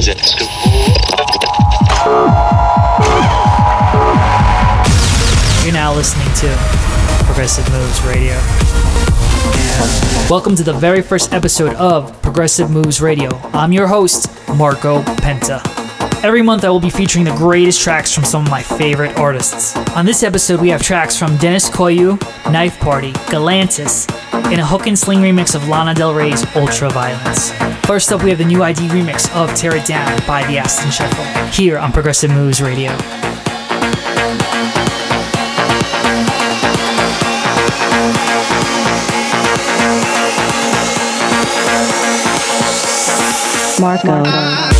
You're now listening to Progressive Moves Radio. Welcome to the very first episode of Progressive Moves Radio. I'm your host, Marco Penta. Every month, I will be featuring the greatest tracks from some of my favorite artists. On this episode, we have tracks from Deniz Koyu, Knife Party, Galantis, and a Hook N Sling remix of Lana Del Rey's Ultraviolence. First up, we have the new ID remix of Tear It Down by the Aston Shuffle, here on Progressive Moves Radio. Marco.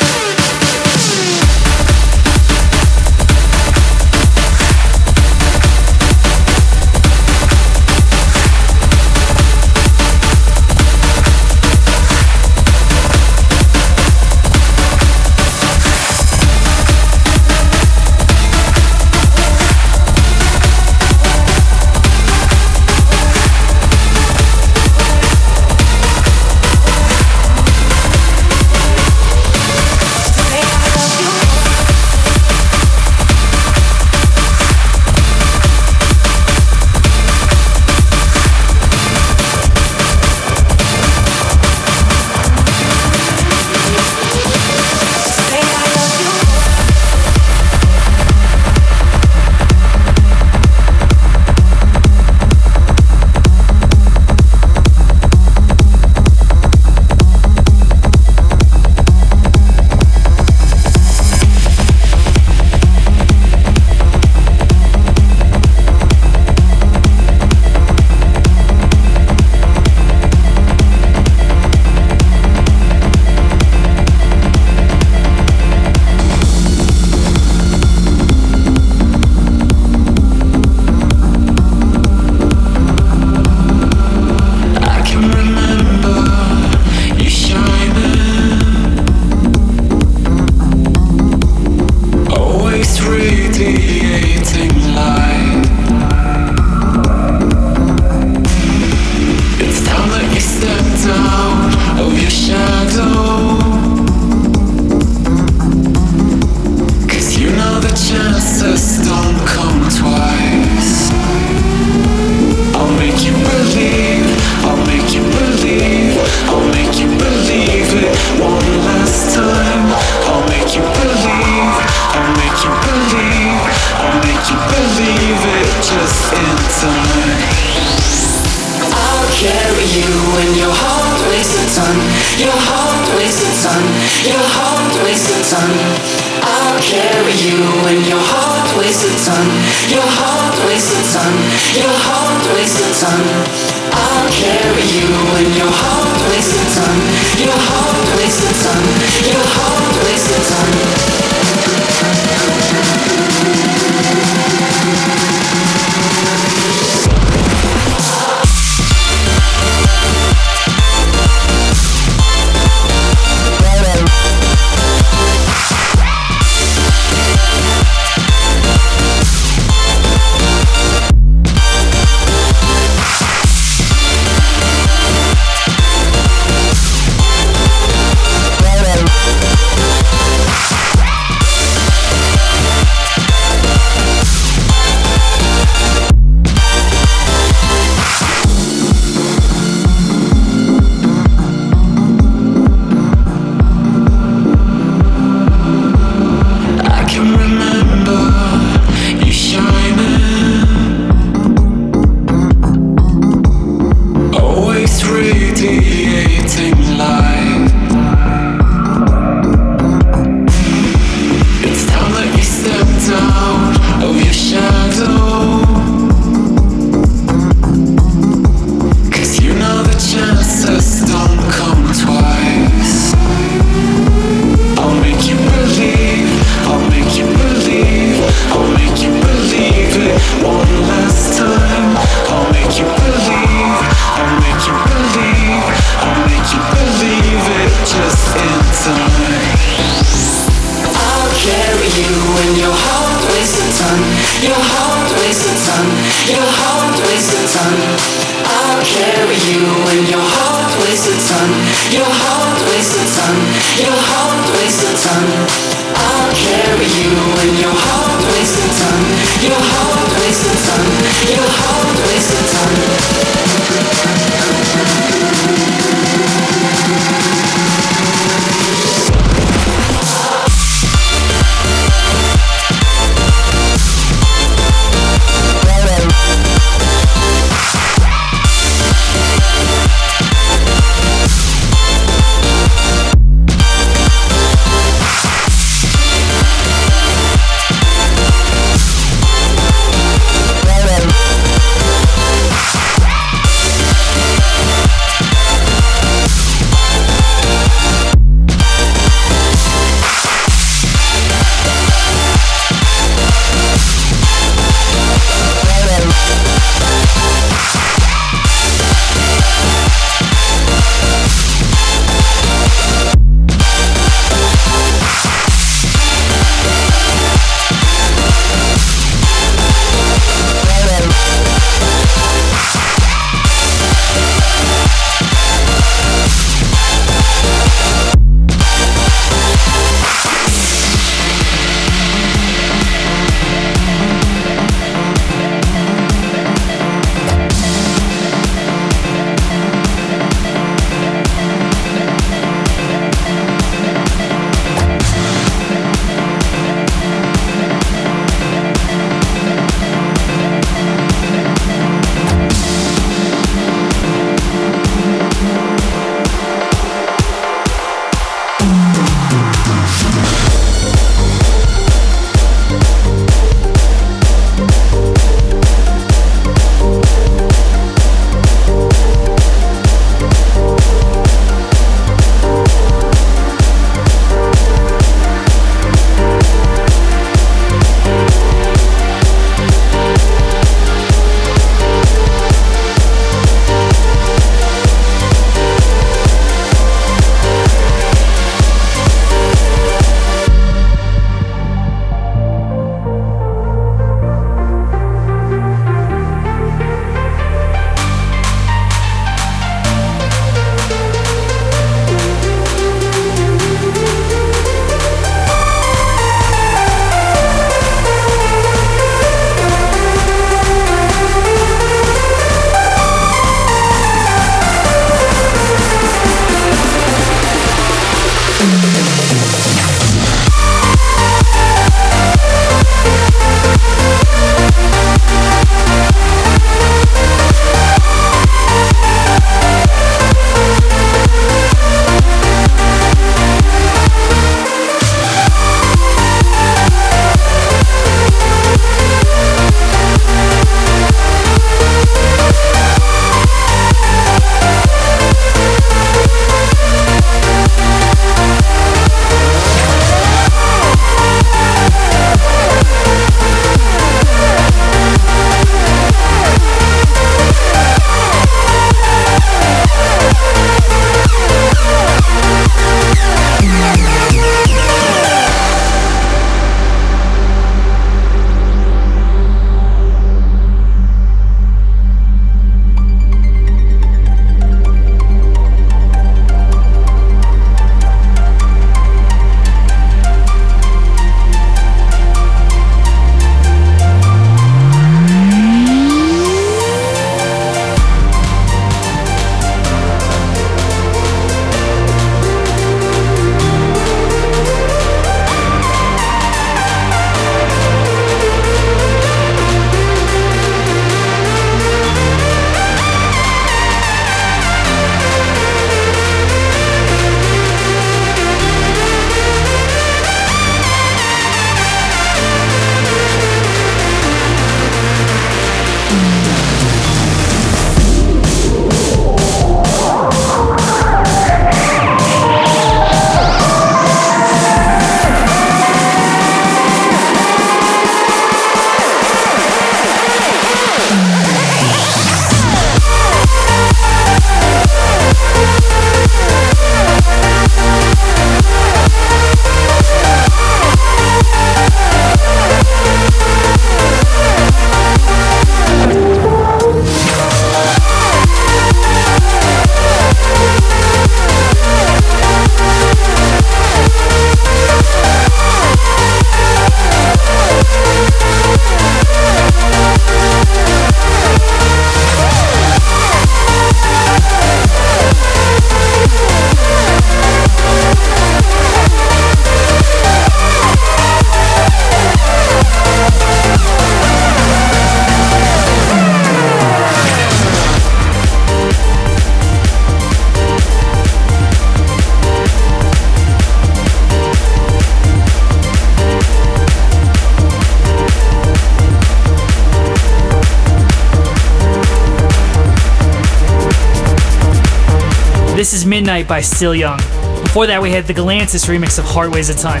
Is Midnight by Still Young. Before that, we had the Galantis remix of Heart Weighs a Ton.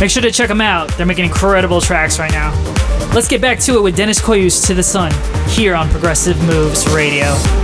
Make sure to check them out. They're making incredible tracks right now. Let's get back to it with Deniz Koyu's To the Sun here on Progressive Moves Radio.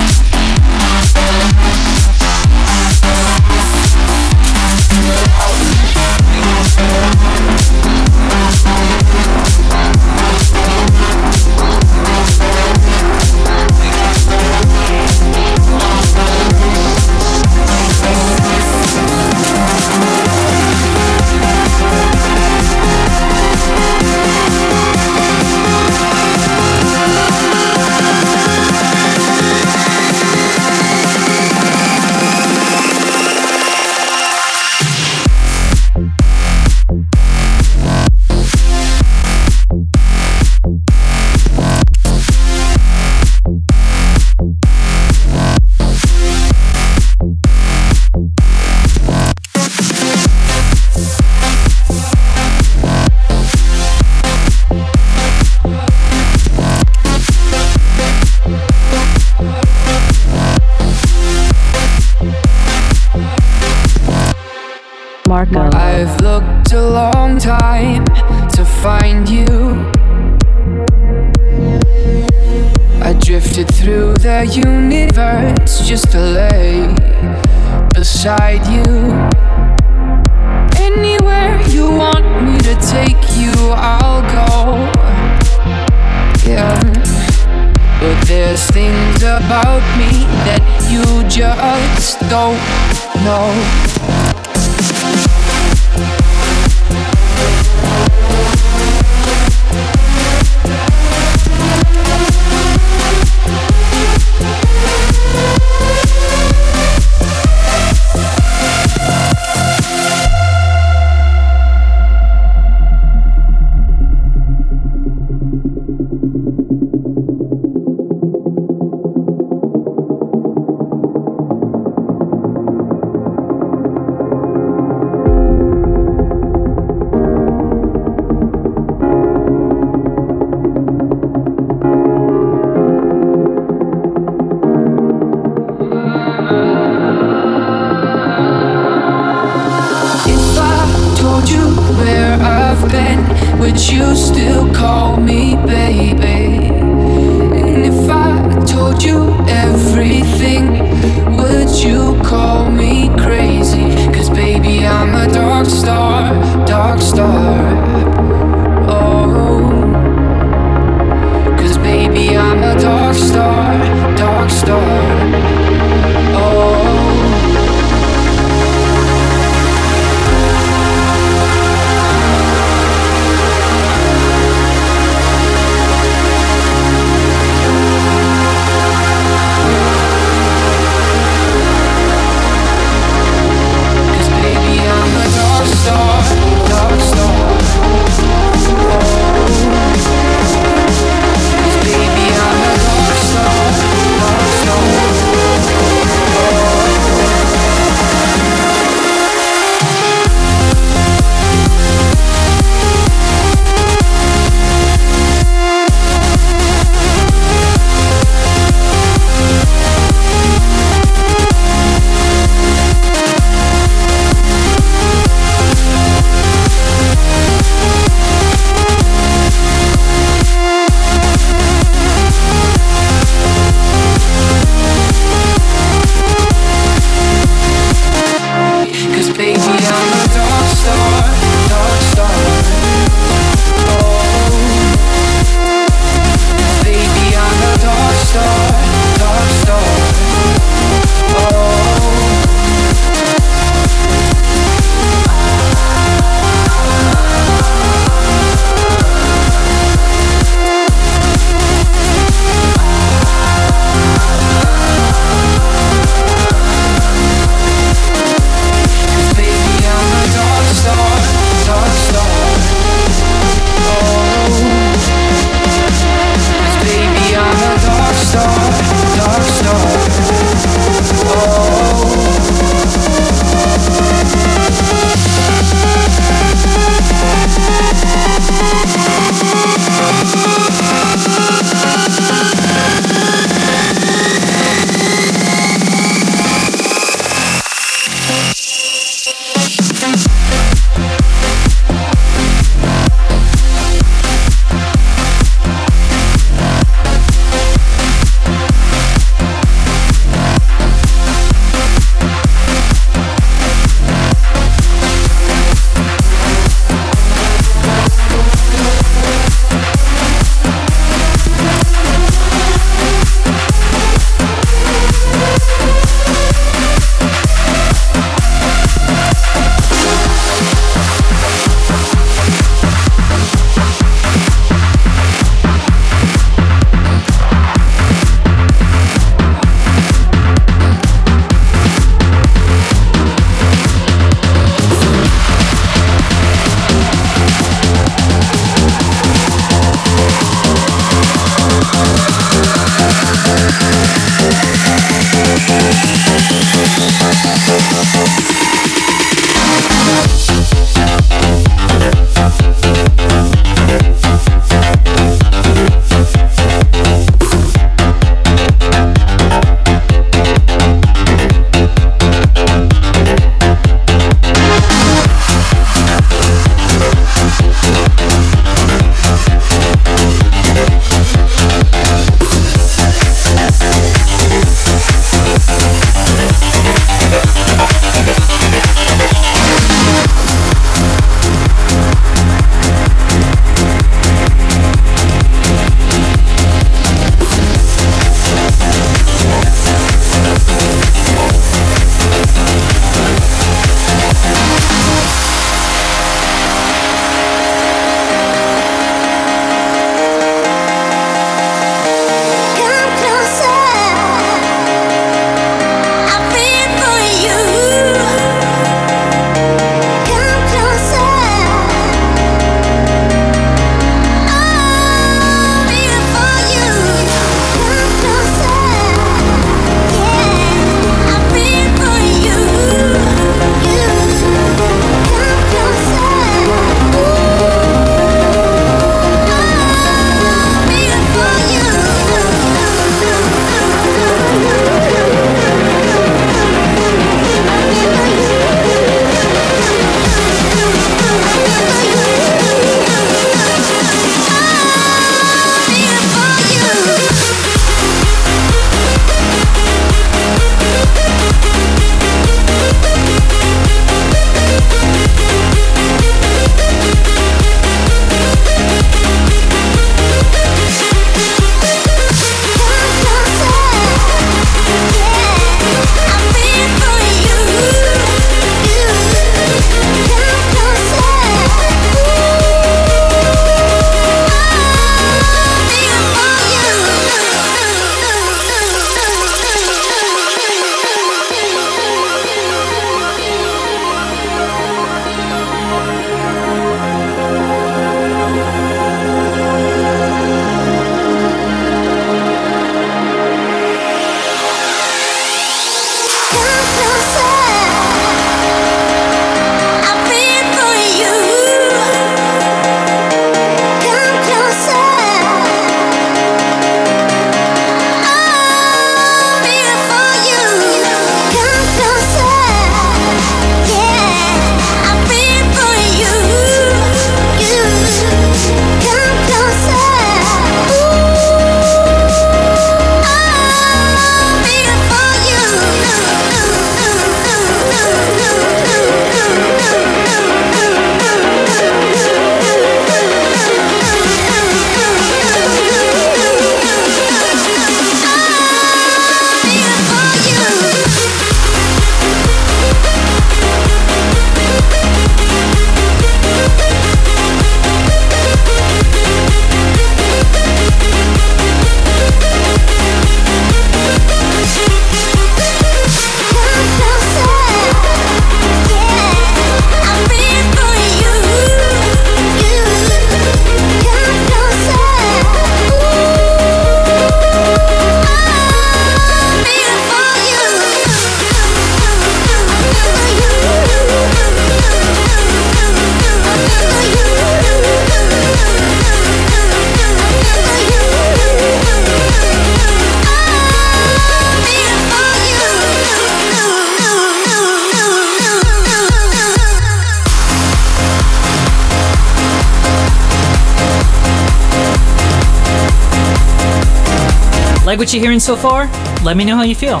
Like what you're hearing so far? Let me know how you feel.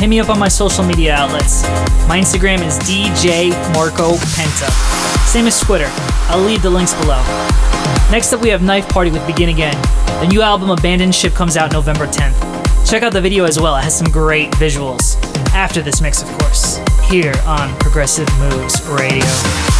Hit me up on my social media outlets. My Instagram is DJ Marco Penta. Same as Twitter. I'll leave the links below. Next up, we have Knife Party with Begin Again. The new album Abandoned Ship comes out November 10th. Check out the video as well, it has some great visuals. After this mix, of course, here on Progressive Moves Radio.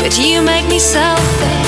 But you make me selfish,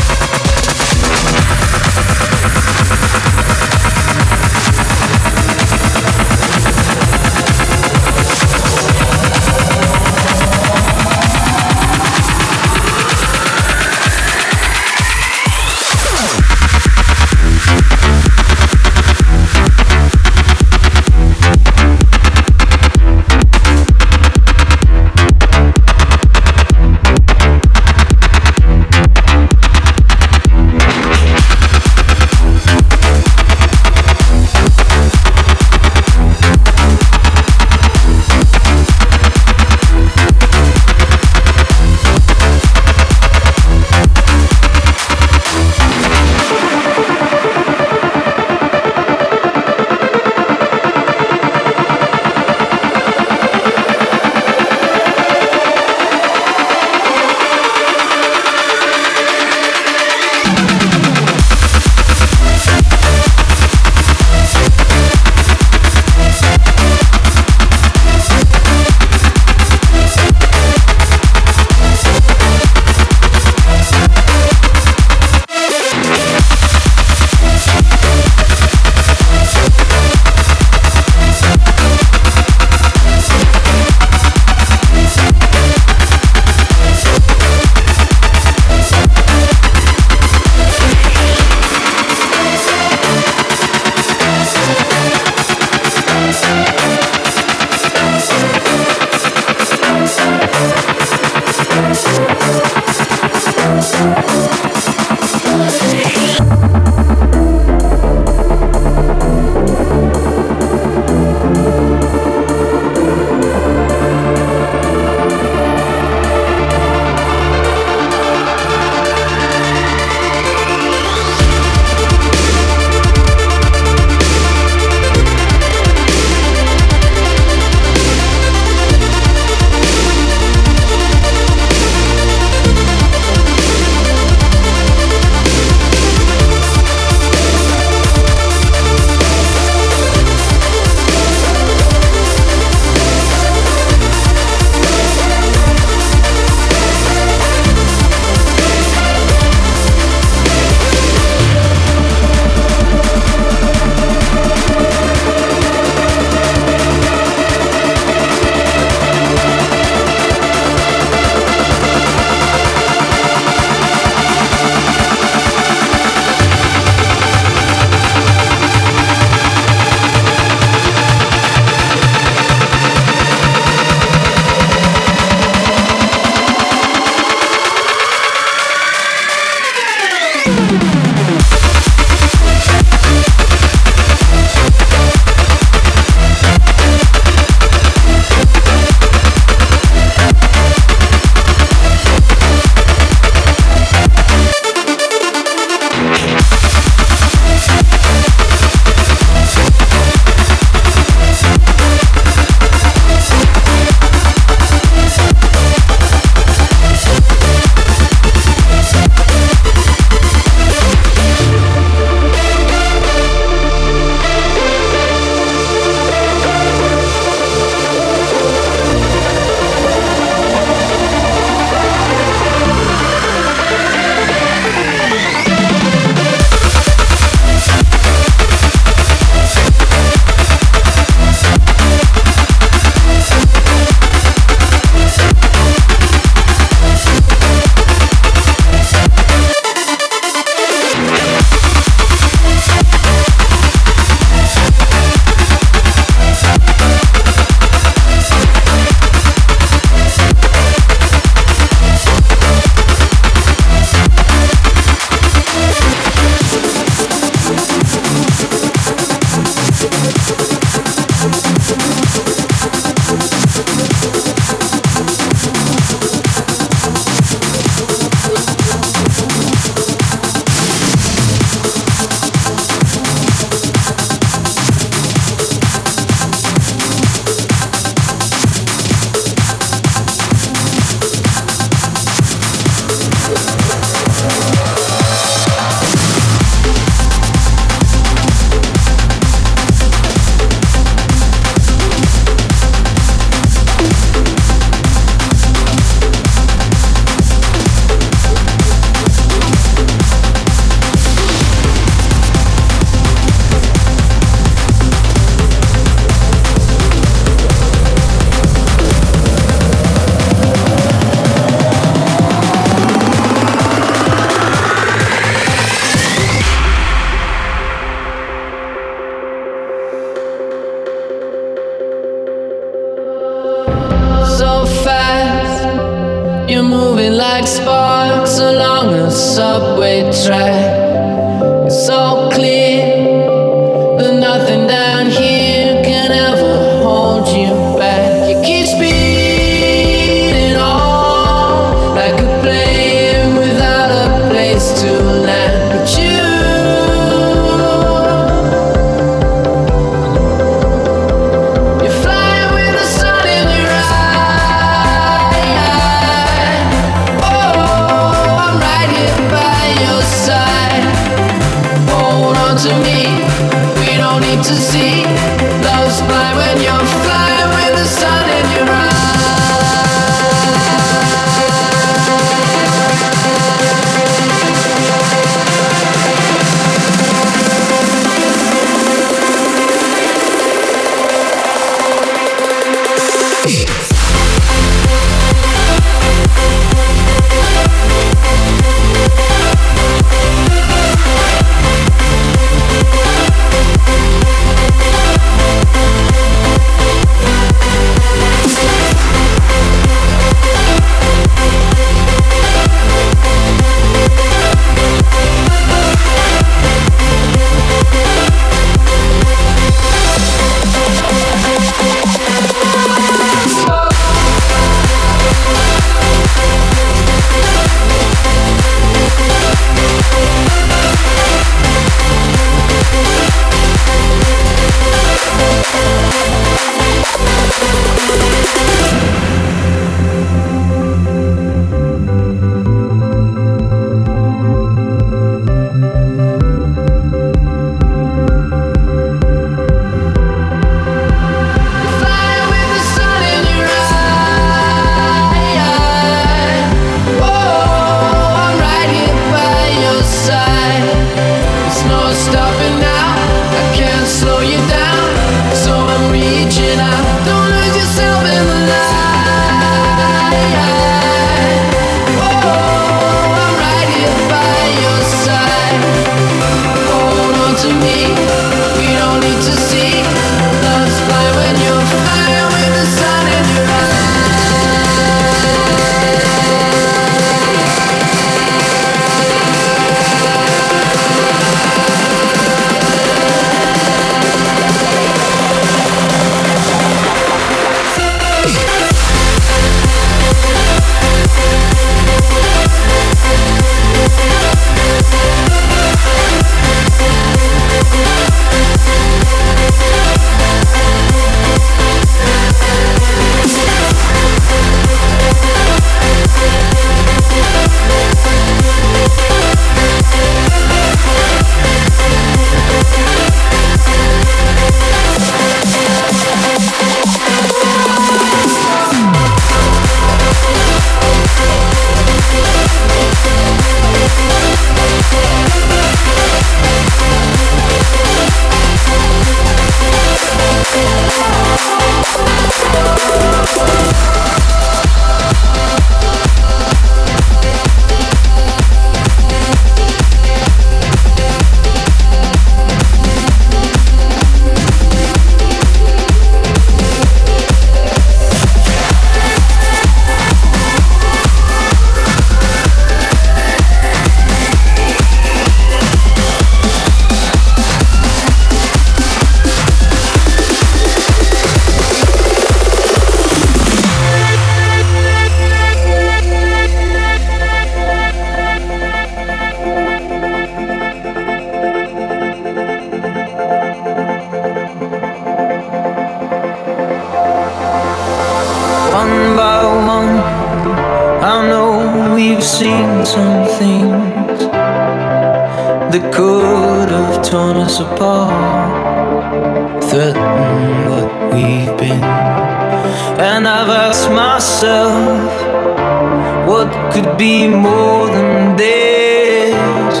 could be more than this.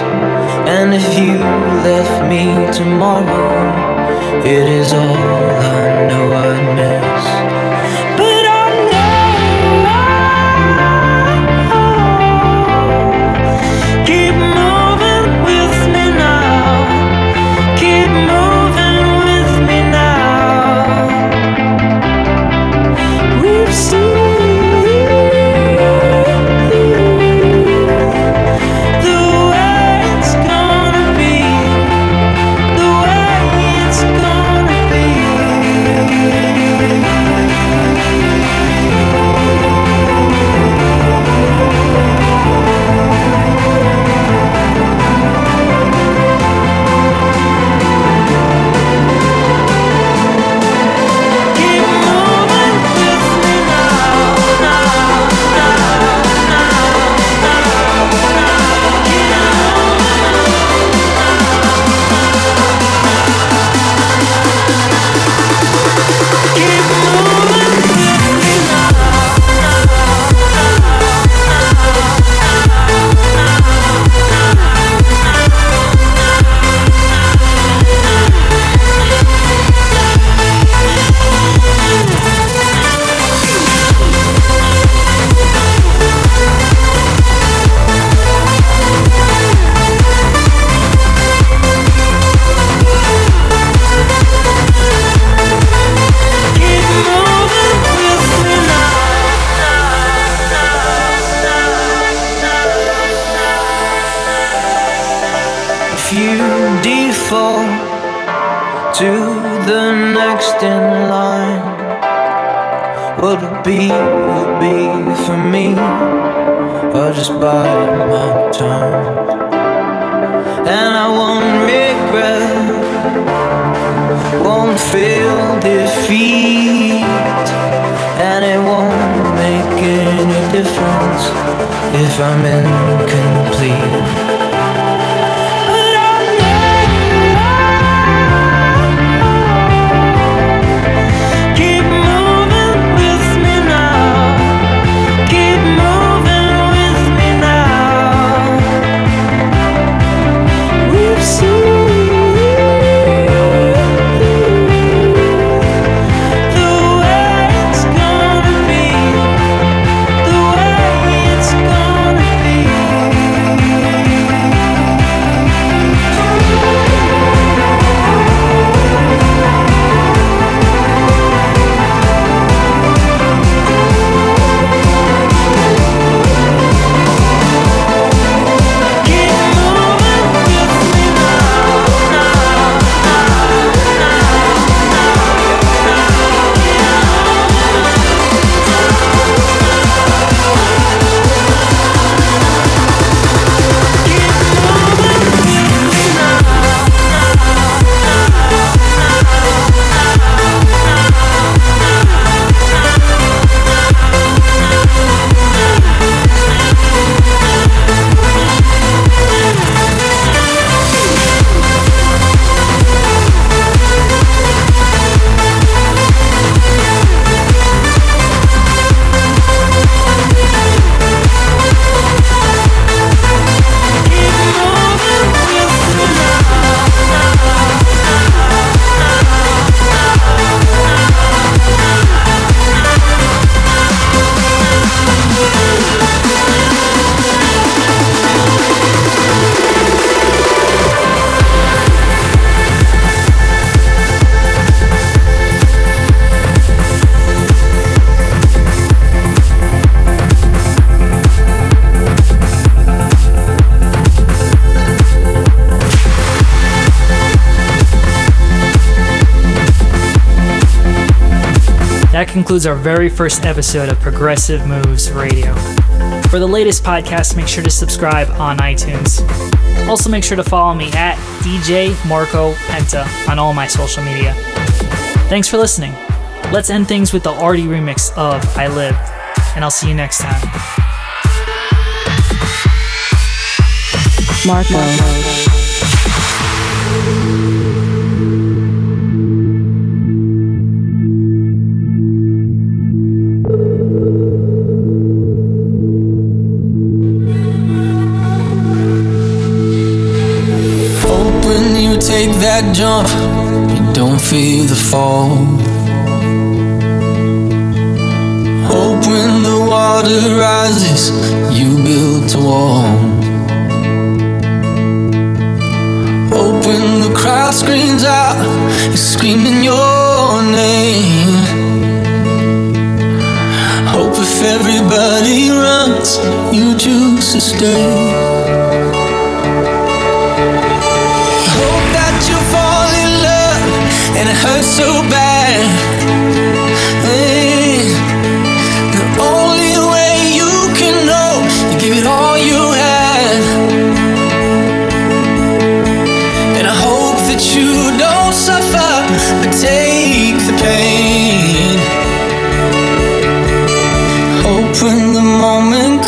And if you left me tomorrow, it is all. the next in line? Would it be, would be for me? Or just buy my time? And I won't regret, won't feel defeat, and it won't make any difference if I'm incomplete. That concludes our very first episode of Progressive Moves Radio. For the latest podcast, make sure to subscribe on iTunes. Also, make sure to follow me at DJ Marco Penta on all my social media. Thanks for listening. Let's end things with the Arty remix of I Lived, and I'll see you next time. Marco. Hope that jump, you don't feel the fall. Hope when the water rises, you build a wall. Hope when the crowd screams out, is screaming your name. Hope if everybody runs, you choose to stay. And it hurts so bad. The only way you can know, you give it all you. And I hope that you don't suffer, but take the pain. The moment